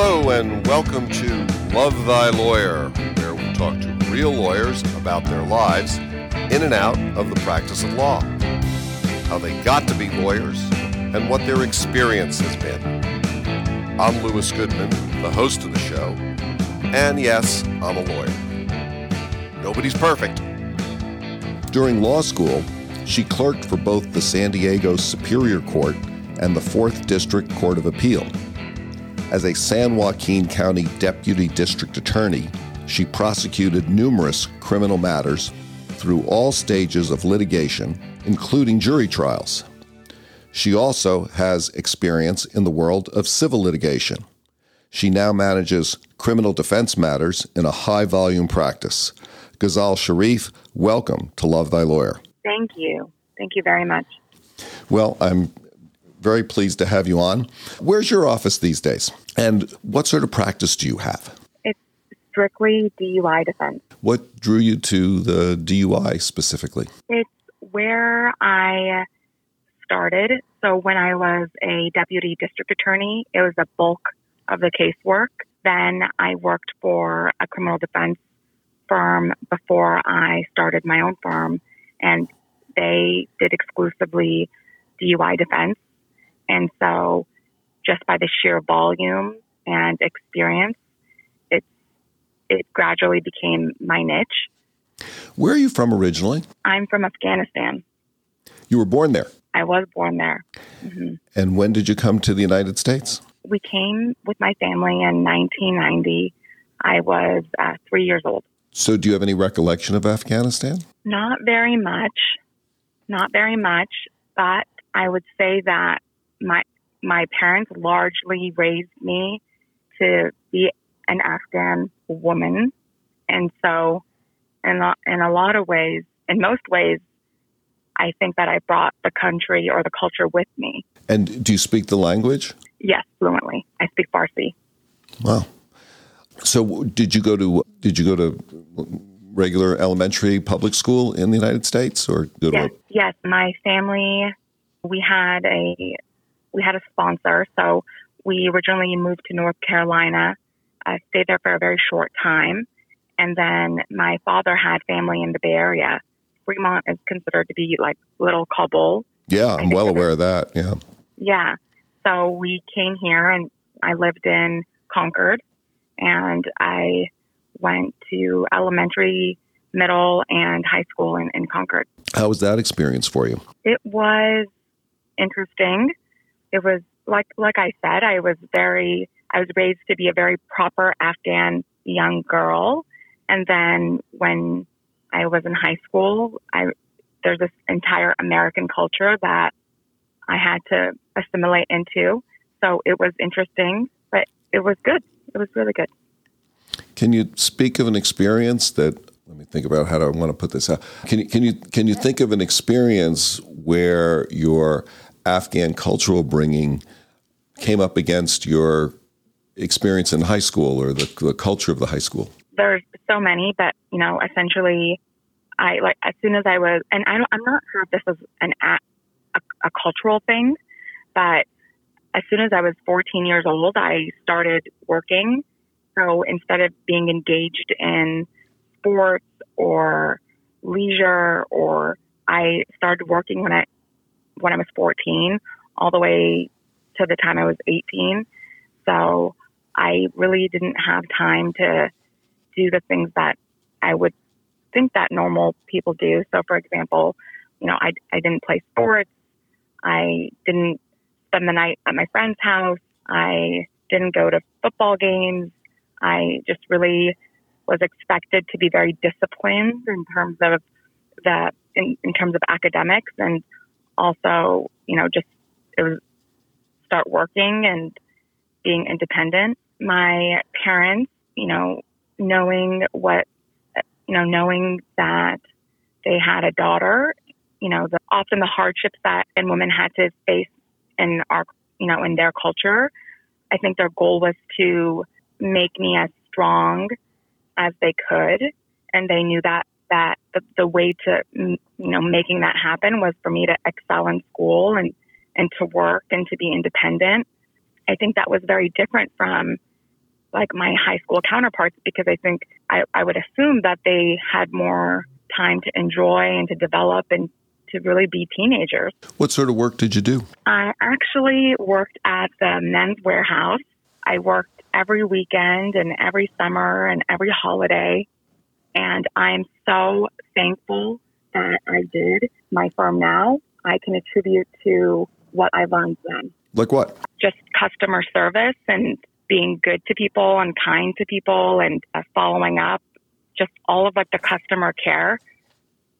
Hello, and welcome to Love Thy Lawyer, where we talk to real lawyers about their lives in and out of the practice of law, how they got to be lawyers, and what their experience has been. I'm Lewis Goodman, the host of the show, and yes, I'm a lawyer. Nobody's perfect. During law school, she clerked for both the San Diego Superior Court and the 4th District Court of Appeal. As a San Joaquin County Deputy District Attorney, she prosecuted numerous criminal matters through all stages of litigation, including jury trials. She also has experience in the world of civil litigation. She now manages criminal defense matters in a high volume practice. Ghazal Sharif, welcome to Love Thy Lawyer. Thank you. Thank you very much. Well, I'm very pleased to have you on. Where's your office these days? And what sort of practice do you have? It's strictly DUI defense. What drew you to the DUI specifically? It's where I started. So when I was a deputy district attorney, it was the bulk of the casework. Then I worked for a criminal defense firm before I started my own firm, and they did exclusively DUI defense. And so, just by the sheer volume and experience, it it gradually became my niche. Where are you from originally? I'm from Afghanistan. You were born there. I was born there. Mm-hmm. And when did you come to the United States? We came with my family in 1990. I was uh, three years old. So, do you have any recollection of Afghanistan? Not very much. Not very much. But I would say that my my parents largely raised me to be an Afghan woman, and so in a, in a lot of ways, in most ways, I think that I brought the country or the culture with me. And do you speak the language? Yes, fluently. I speak Farsi. Wow. So did you go to did you go to regular elementary public school in the United States or yes, a- yes. My family we had a we had a sponsor, so we originally moved to North Carolina. I stayed there for a very short time, and then my father had family in the Bay Area. Fremont is considered to be like little Kabul. Yeah, I'm well aware of that. Yeah. Yeah. So we came here and I lived in Concord and I went to elementary, middle, and high school in, in Concord. How was that experience for you? It was interesting. It was like like I said, I was very I was raised to be a very proper Afghan young girl. And then when I was in high school, I there's this entire American culture that I had to assimilate into. So it was interesting, but it was good. It was really good. Can you speak of an experience that let me think about how do I want to put this out. Can you can you can you think of an experience where your Afghan cultural bringing came up against your experience in high school or the, the culture of the high school? There's so many, but you know, essentially, I like as soon as I was, and I don't, I'm not sure if this was an a, a cultural thing, but as soon as I was 14 years old, I started working. So instead of being engaged in sports or leisure, or I started working when I when I was 14 all the way to the time I was 18. So I really didn't have time to do the things that I would think that normal people do. So, for example, you know, I, I didn't play sports. I didn't spend the night at my friend's house. I didn't go to football games. I just really was expected to be very disciplined in terms of the in, in terms of academics and also, you know, just start working and being independent. My parents, you know, knowing what, you know, knowing that they had a daughter, you know, the, often the hardships that and women had to face in our, you know, in their culture. I think their goal was to make me as strong as they could, and they knew that that the, the way to you know making that happen was for me to excel in school and and to work and to be independent. I think that was very different from like my high school counterparts because I think I, I would assume that they had more time to enjoy and to develop and to really be teenagers. What sort of work did you do? I actually worked at the Men's Wearhouse. I worked every weekend and every summer and every holiday. And I'm so thankful that I did. My firm now, I can attribute to what I learned then. Like what? Just customer service and being good to people and kind to people and uh, following up, just all of like the customer care.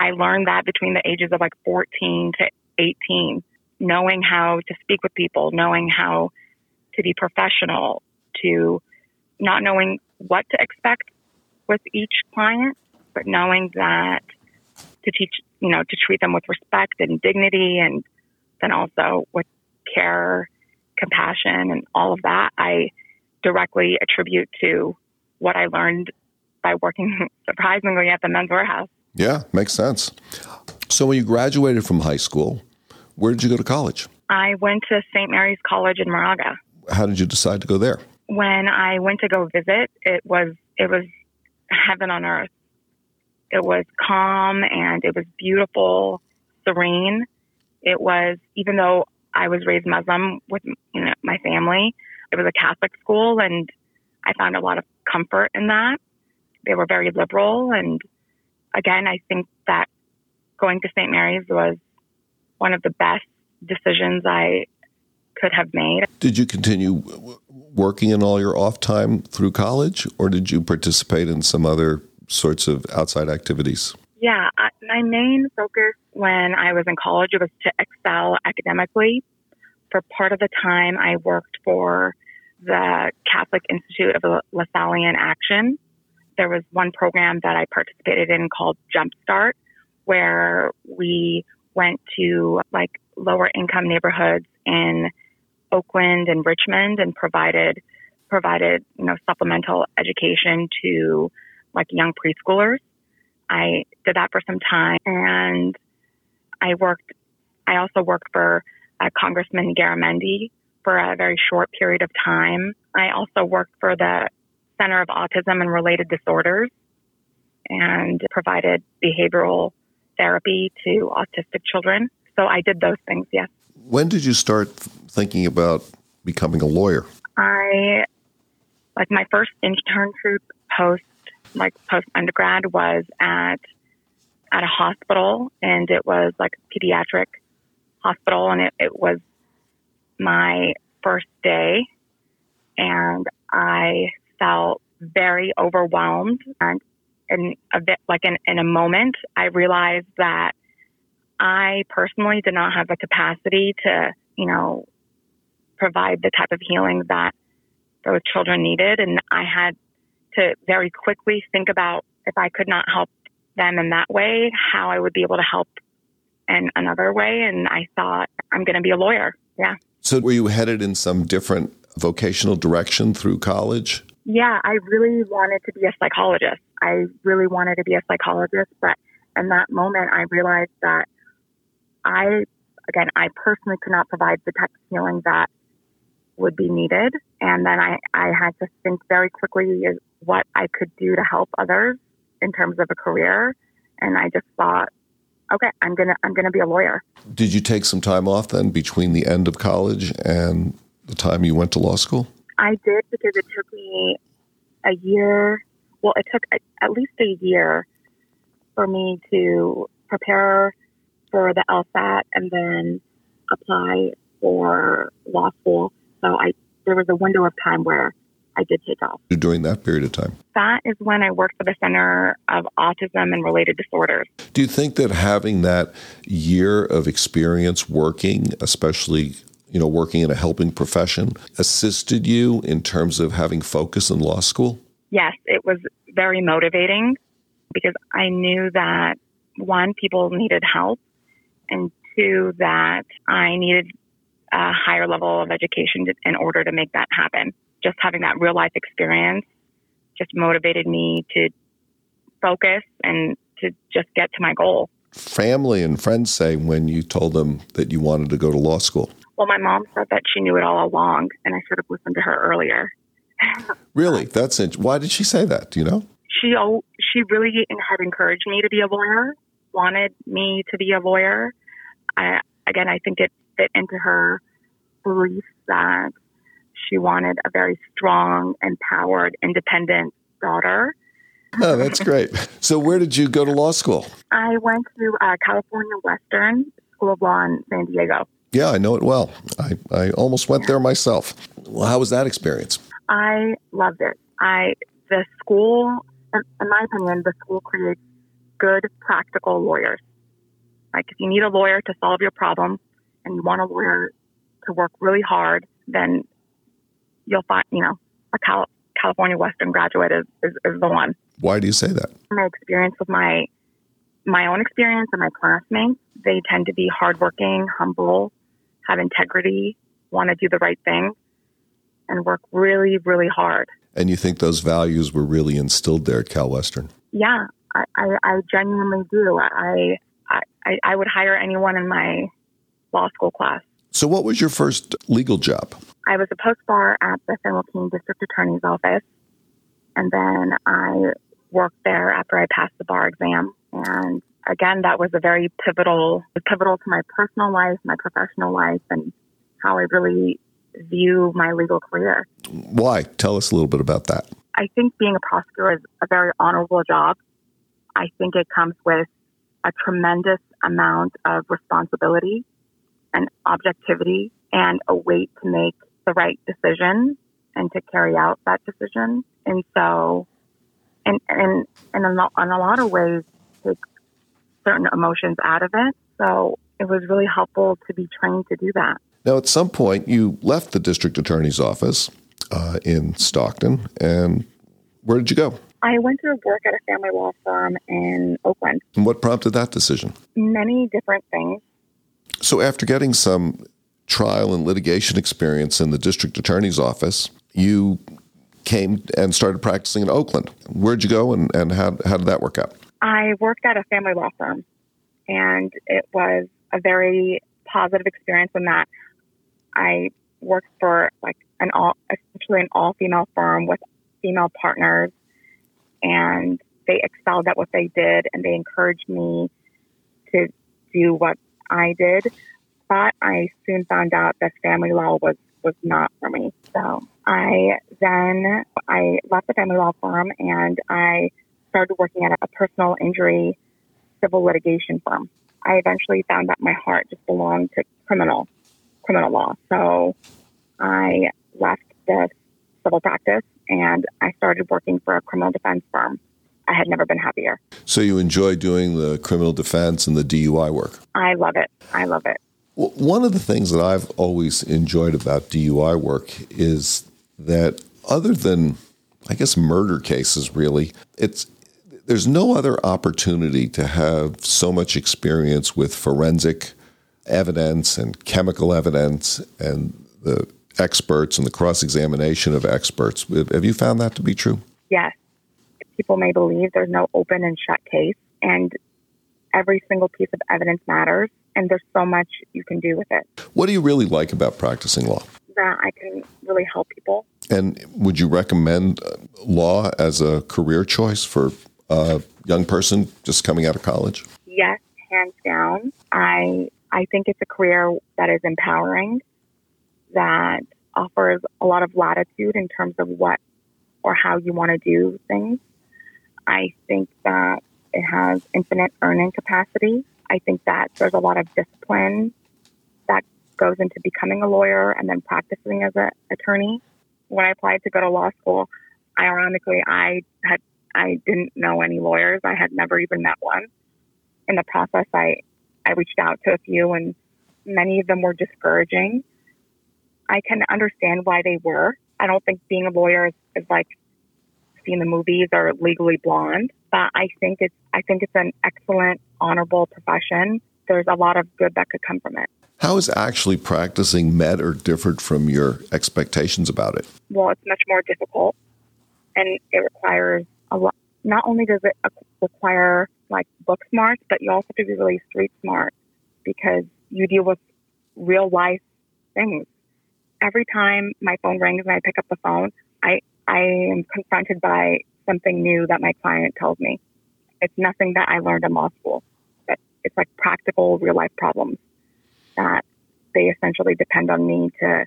I learned that between the ages of like 14 to 18, knowing how to speak with people, knowing how to be professional, to not knowing what to expect with each client, but knowing that to teach, you know, to treat them with respect and dignity and then also with care, compassion, and all of that. I directly attribute to what I learned by working surprisingly at the Men's Wearhouse. Yeah, makes sense. So when you graduated from high school, where did you go to college? I went to St. Mary's College in Moraga. How did you decide to go there? When I went to go visit, it was it was heaven on earth. It was calm and it was beautiful, serene. It was even though I was raised Muslim with you know my family, it was a Catholic school, and I found a lot of comfort in that. They were very liberal, and again, I think that going to St. Mary's was one of the best decisions I could have made. Did you continue working in all your off time through college, or did you participate in some other sorts of outside activities? Yeah, my main focus when I was in college was to excel academically. For part of the time, I worked for the Catholic Institute of Lasallian Action. There was one program that I participated in called Jumpstart, where we went to like lower income neighborhoods in Oakland and Richmond and provided provided you know supplemental education to like young preschoolers. I did that for some time, and I worked. I also worked for uh, Congressman Garamendi for a very short period of time. I also worked for the Center of Autism and Related Disorders and provided behavioral therapy to autistic children. So I did those things, yes. When did you start thinking about becoming a lawyer? I, like, my first internship post, like, post undergrad was at, at a hospital, and it was like a pediatric hospital, and it, it was my first day, and I felt very overwhelmed. And in a bit, like in, in a moment, I realized that I personally did not have the capacity to, you know, provide the type of healing that those children needed. And I had to very quickly think about if I could not help them in that way, how I would be able to help in another way. And I thought, I'm going to be a lawyer. Yeah. So, were you headed in some different vocational direction through college? Yeah, I really wanted to be a psychologist. I really wanted to be a psychologist, but in that moment, I realized that I, again, I personally could not provide the type of healing that would be needed. And then I, I had to think very quickly what I could do to help others in terms of a career. And I just thought, okay, I'm gonna I'm gonna be a lawyer. Did you take some time off then between the end of college and the time you went to law school? I did because it took me a year. Well, it took at least a year for me to prepare for the LSAT and then apply for law school. So I there was a window of time where I did take off. During that period of time? That is when I worked for the Center of Autism and Related Disorders. Do you think that having that year of experience working, especially you know, working in a helping profession, assisted you in terms of having focus in law school? Yes, it was very motivating because I knew that one, people needed help, and two, that I needed a higher level of education in order to make that happen just having that real life experience just motivated me to focus and to just get to my goal. Family and friends say when you told them that you wanted to go to law school? Well, my mom said that she knew it all along, and I should have listened to her earlier. really? That's it. Why did she say that? Do you know? She oh, she really had encouraged me to be a lawyer, wanted me to be a lawyer. I, again, I think it fit into her belief that she wanted a very strong, empowered, independent daughter. Oh, that's great. So, where did you go to law school? I went to uh, California Western School of Law in San Diego. Yeah, I know it well. I, I almost went there myself. Well, how was that experience? I loved it. I the school, in my opinion, the school creates good, practical lawyers. Like if you need a lawyer to solve your problem, and you want a lawyer to work really hard, then you'll find, you know, a Cal- California Western graduate is, is, is the one. Why do you say that? My experience with my my own experience and my classmates, they tend to be hardworking, humble, have integrity, want to do the right thing, and work really, really hard. And you think those values were really instilled there at Cal Western? Yeah, I, I, I genuinely do. I, I, I would hire anyone in my law school class. So, what was your first legal job? I was a post bar at the San Joaquin District Attorney's Office, and then I worked there after I passed the bar exam. And again, that was a very pivotal, pivotal to my personal life, my professional life, and how I really view my legal career. Why? Tell us a little bit about that. I think being a prosecutor is a very honorable job. I think it comes with a tremendous amount of responsibility and objectivity and a weight to make the right decision and to carry out that decision. And so, and, and, and in, a, in a lot of ways, take certain emotions out of it. So it was really helpful to be trained to do that. Now, at some point, you left the district attorney's office uh, in Stockton, and where did you go? I went to work at a family law firm in Oakland. And what prompted that decision? Many different things. So, after getting some trial and litigation experience in the district attorney's office, you came and started practicing in Oakland. Where'd you go and, and how, how did that work out? I worked at a family law firm, and it was a very positive experience in that I worked for like an all essentially an all female firm with female partners and they excelled at what they did and they encouraged me to do what I did. But I soon found out that family law was was not for me. So I then I left the family law firm and I started working at a personal injury civil litigation firm. I eventually found that my heart just belonged to criminal criminal law. So I left the civil practice and I started working for a criminal defense firm. I had never been happier. So you enjoy doing the criminal defense and the DUI work? I love it. I love it. Well, one of the things that I've always enjoyed about DUI work is that other than I guess murder cases really, it's there's no other opportunity to have so much experience with forensic evidence and chemical evidence and the experts and the cross examination of experts. Have you found that to be true? Yes. People may believe there's no open and shut case, and every single piece of evidence matters, and there's so much you can do with it. What do you really like about practicing law? That I can really help people. And would you recommend uh, law as a career choice for a young person just coming out of college? Yes, hands down. I I think it's a career that is empowering that offers a lot of latitude in terms of what or how you want to do things. I think that it has infinite earning capacity. I think that there's a lot of discipline that goes into becoming a lawyer and then practicing as an attorney. When I applied to go to law school, ironically, I had I didn't know any lawyers. I had never even met one. In the process, I I reached out to a few, and many of them were discouraging. I can understand why they were. I don't think being a lawyer is, is like seeing the movies or legally blonde, but I think it's I think it's an excellent, honorable profession. There's a lot of good that could come from it. How is actually practicing met or differed from your expectations about it? Well, it's much more difficult, and it requires a lot. Not only does it require like book smarts, but you also have to be really street smart because you deal with real life things every time my phone rings and I pick up the phone, I I am confronted by something new that my client tells me. It's nothing that I learned in law school, but it's like practical real life problems that they essentially depend on me to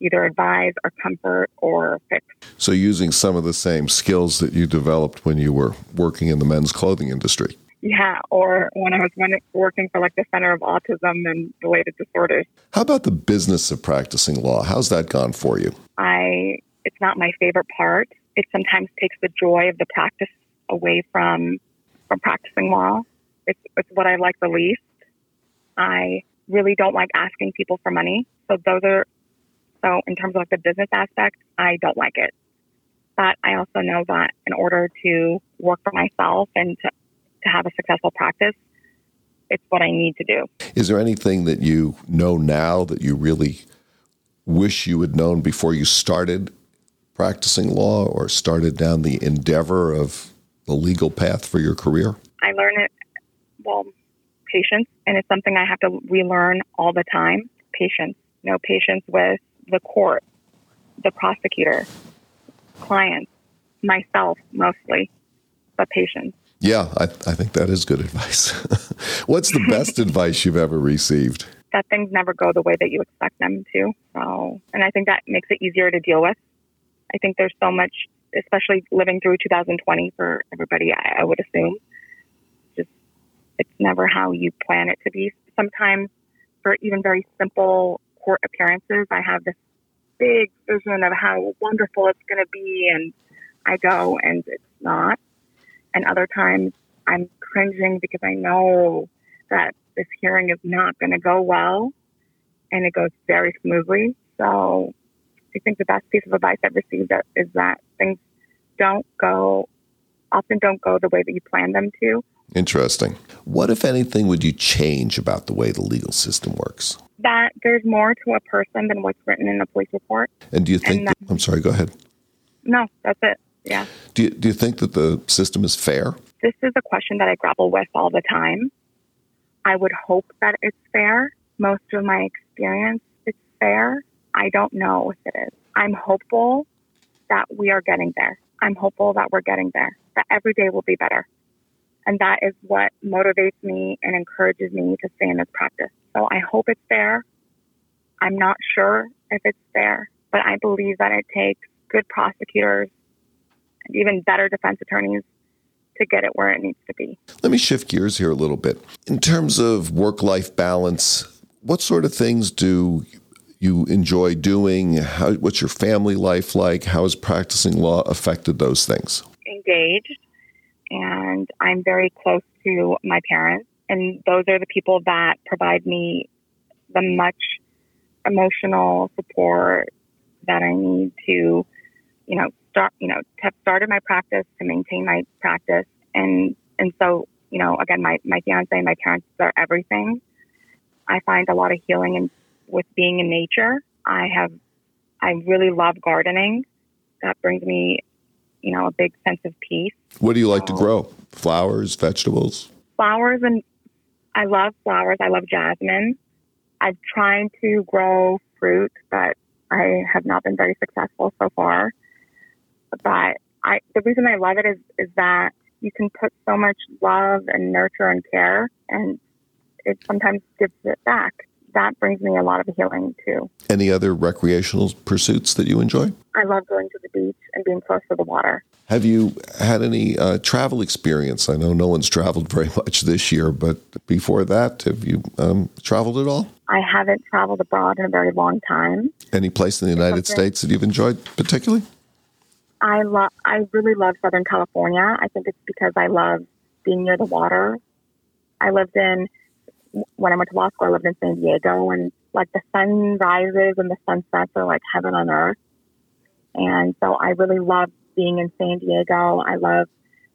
either advise or comfort or fix. So, using some of the same skills that you developed when you were working in the men's clothing industry. Yeah, or when I was working for like the Center of Autism and Related Disorders. How about the business of practicing law? How's that gone for you? I it's not my favorite part. It sometimes takes the joy of the practice away from from practicing law. It's it's what I like the least. I really don't like asking people for money. So those are so in terms of like the business aspect, I don't like it. But I also know that in order to work for myself and to to have a successful practice, it's what I need to do. Is there anything that you know now that you really wish you had known before you started practicing law or started down the endeavor of the legal path for your career? I learn it, well, patience, and it's something I have to relearn all the time. Patience. You know, patience with the court, the prosecutor, clients, myself mostly, but patience. Yeah, I, I think that is good advice. What's the best advice you've ever received? That things never go the way that you expect them to. So, and I think that makes it easier to deal with. I think there's so much, especially living through 2020 for everybody, I, I would assume. Just, it's never how you plan it to be. Sometimes, for even very simple court appearances, I have this big vision of how wonderful it's going to be, and I go and it's not and other times I'm cringing because I know that this hearing is not going to go well and it goes very smoothly. So I think the best piece of advice I've received is that things don't go, often don't go the way that you plan them to. Interesting. What, if anything, would you change about the way the legal system works? That there's more to a person than what's written in a police report. And do you think, that, I'm sorry, go ahead. No, that's it. Yeah. Do you, do you think that the system is fair? This is a question that I grapple with all the time. I would hope that it's fair. Most of my experience, it's fair. I don't know if it is. I'm hopeful that we are getting there. I'm hopeful that we're getting there, that every day will be better. And that is what motivates me and encourages me to stay in this practice. So I hope it's there. I'm not sure if it's there, but I believe that it takes good prosecutors and even better defense attorneys to get it where it needs to be. Let me shift gears here a little bit. In terms of work life balance, what sort of things do you enjoy doing? How, what's your family life like? How has practicing law affected those things? Engaged, and I'm very close to my parents, and those are the people that provide me the much emotional support that I need to, you know, start, you know, have started my practice to maintain my practice. And, and so, you know, again, my, my fiance and my parents are everything. I find a lot of healing in, with being in nature. I have, I really love gardening. That brings me, you know, a big sense of peace. What do you like so, to grow? Flowers, vegetables? Flowers and I love flowers. I love jasmine. I've tried to grow fruit, but I have not been very successful so far. But I, the reason I love it is, is that you can put so much love and nurture and care, and it sometimes gives it back. That brings me a lot of healing too. Any other recreational pursuits that you enjoy? I love going to the beach and being close to the water. Have you had any uh, travel experience? I know no one's traveled very much this year, but before that, have you um, traveled at all? I haven't traveled abroad in a very long time. Any place in the United States that you've enjoyed particularly? I love. I really love Southern California. I think it's because I love being near the water. I lived in when I went to law school. I lived in San Diego, and like the sun rises and the sunsets are like heaven on earth. And so I really love being in San Diego. I love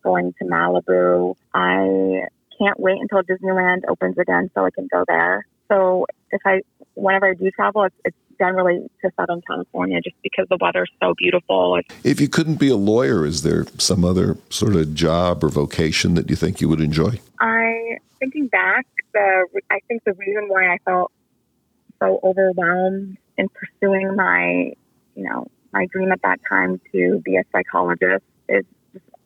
going to Malibu. I can't wait until Disneyland opens again so I can go there. So if I, whenever I do travel, it's, it's generally to Southern California just because the weather's so beautiful. If you couldn't be a lawyer, is there some other sort of job or vocation that you think you would enjoy? I, thinking back, the I think the reason why I felt so overwhelmed in pursuing my, you know, my dream at that time to be a psychologist is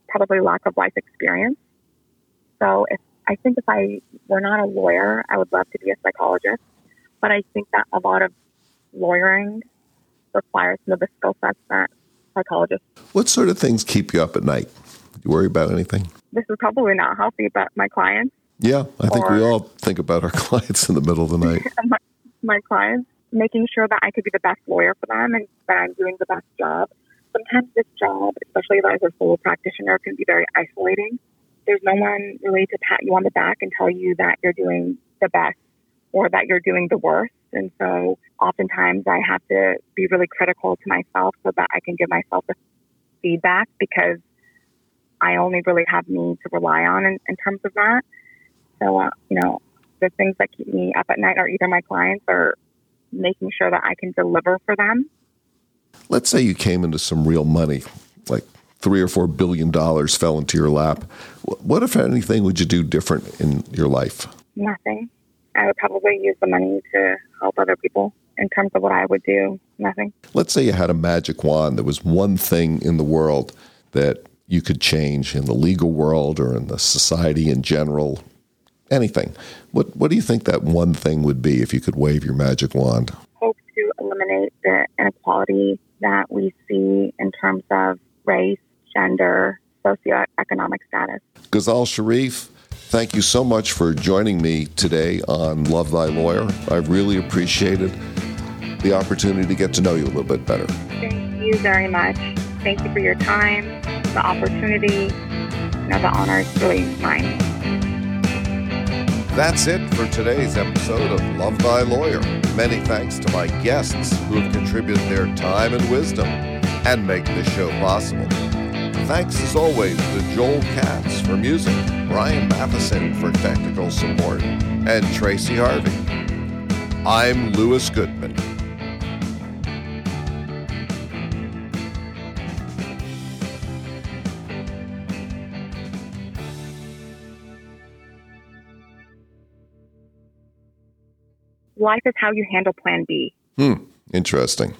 probably lack of life experience. So if I think if I were not a lawyer, I would love to be a psychologist. But I think that a lot of lawyering requires some of the skill sets that psychologists. What sort of things keep you up at night? Do You worry about anything? This is probably not healthy, but my clients. Yeah, I think we all think about our clients in the middle of the night. my, my clients, making sure that I could be the best lawyer for them and that I'm doing the best job. Sometimes this job, especially as a solo practitioner, can be very isolating. There's no one really to pat you on the back and tell you that you're doing the best or that you're doing the worst. And so oftentimes I have to be really critical to myself so that I can give myself the feedback because I only really have me to rely on in, in terms of that. So, uh, you know, the things that keep me up at night are either my clients or making sure that I can deliver for them. Let's say you came into some real money, like three or four billion dollars fell into your lap. What, if anything, would you do different in your life? Nothing. I would probably use the money to help other people in terms of what I would do. Nothing. Let's say you had a magic wand. There was one thing in the world that you could change in the legal world or in the society in general. Anything. What What do you think that one thing would be if you could wave your magic wand? Hope to eliminate the inequality that we see in terms of race, gender, socioeconomic status. Ghazal Sharif, thank you so much for joining me today on Love Thy Lawyer. I've really appreciated the opportunity to get to know you a little bit better. Thank you very much. Thank you for your time, the opportunity. You know, the honor is really mine. That's it for today's episode of Love Thy Lawyer. Many thanks to my guests who have contributed their time and wisdom and make this show possible. Thanks as always to Joel Katz for music, Brian Matheson for technical support, and Tracy Harvey. I'm Lewis Goodman. Life is how you handle plan B. Hmm, interesting.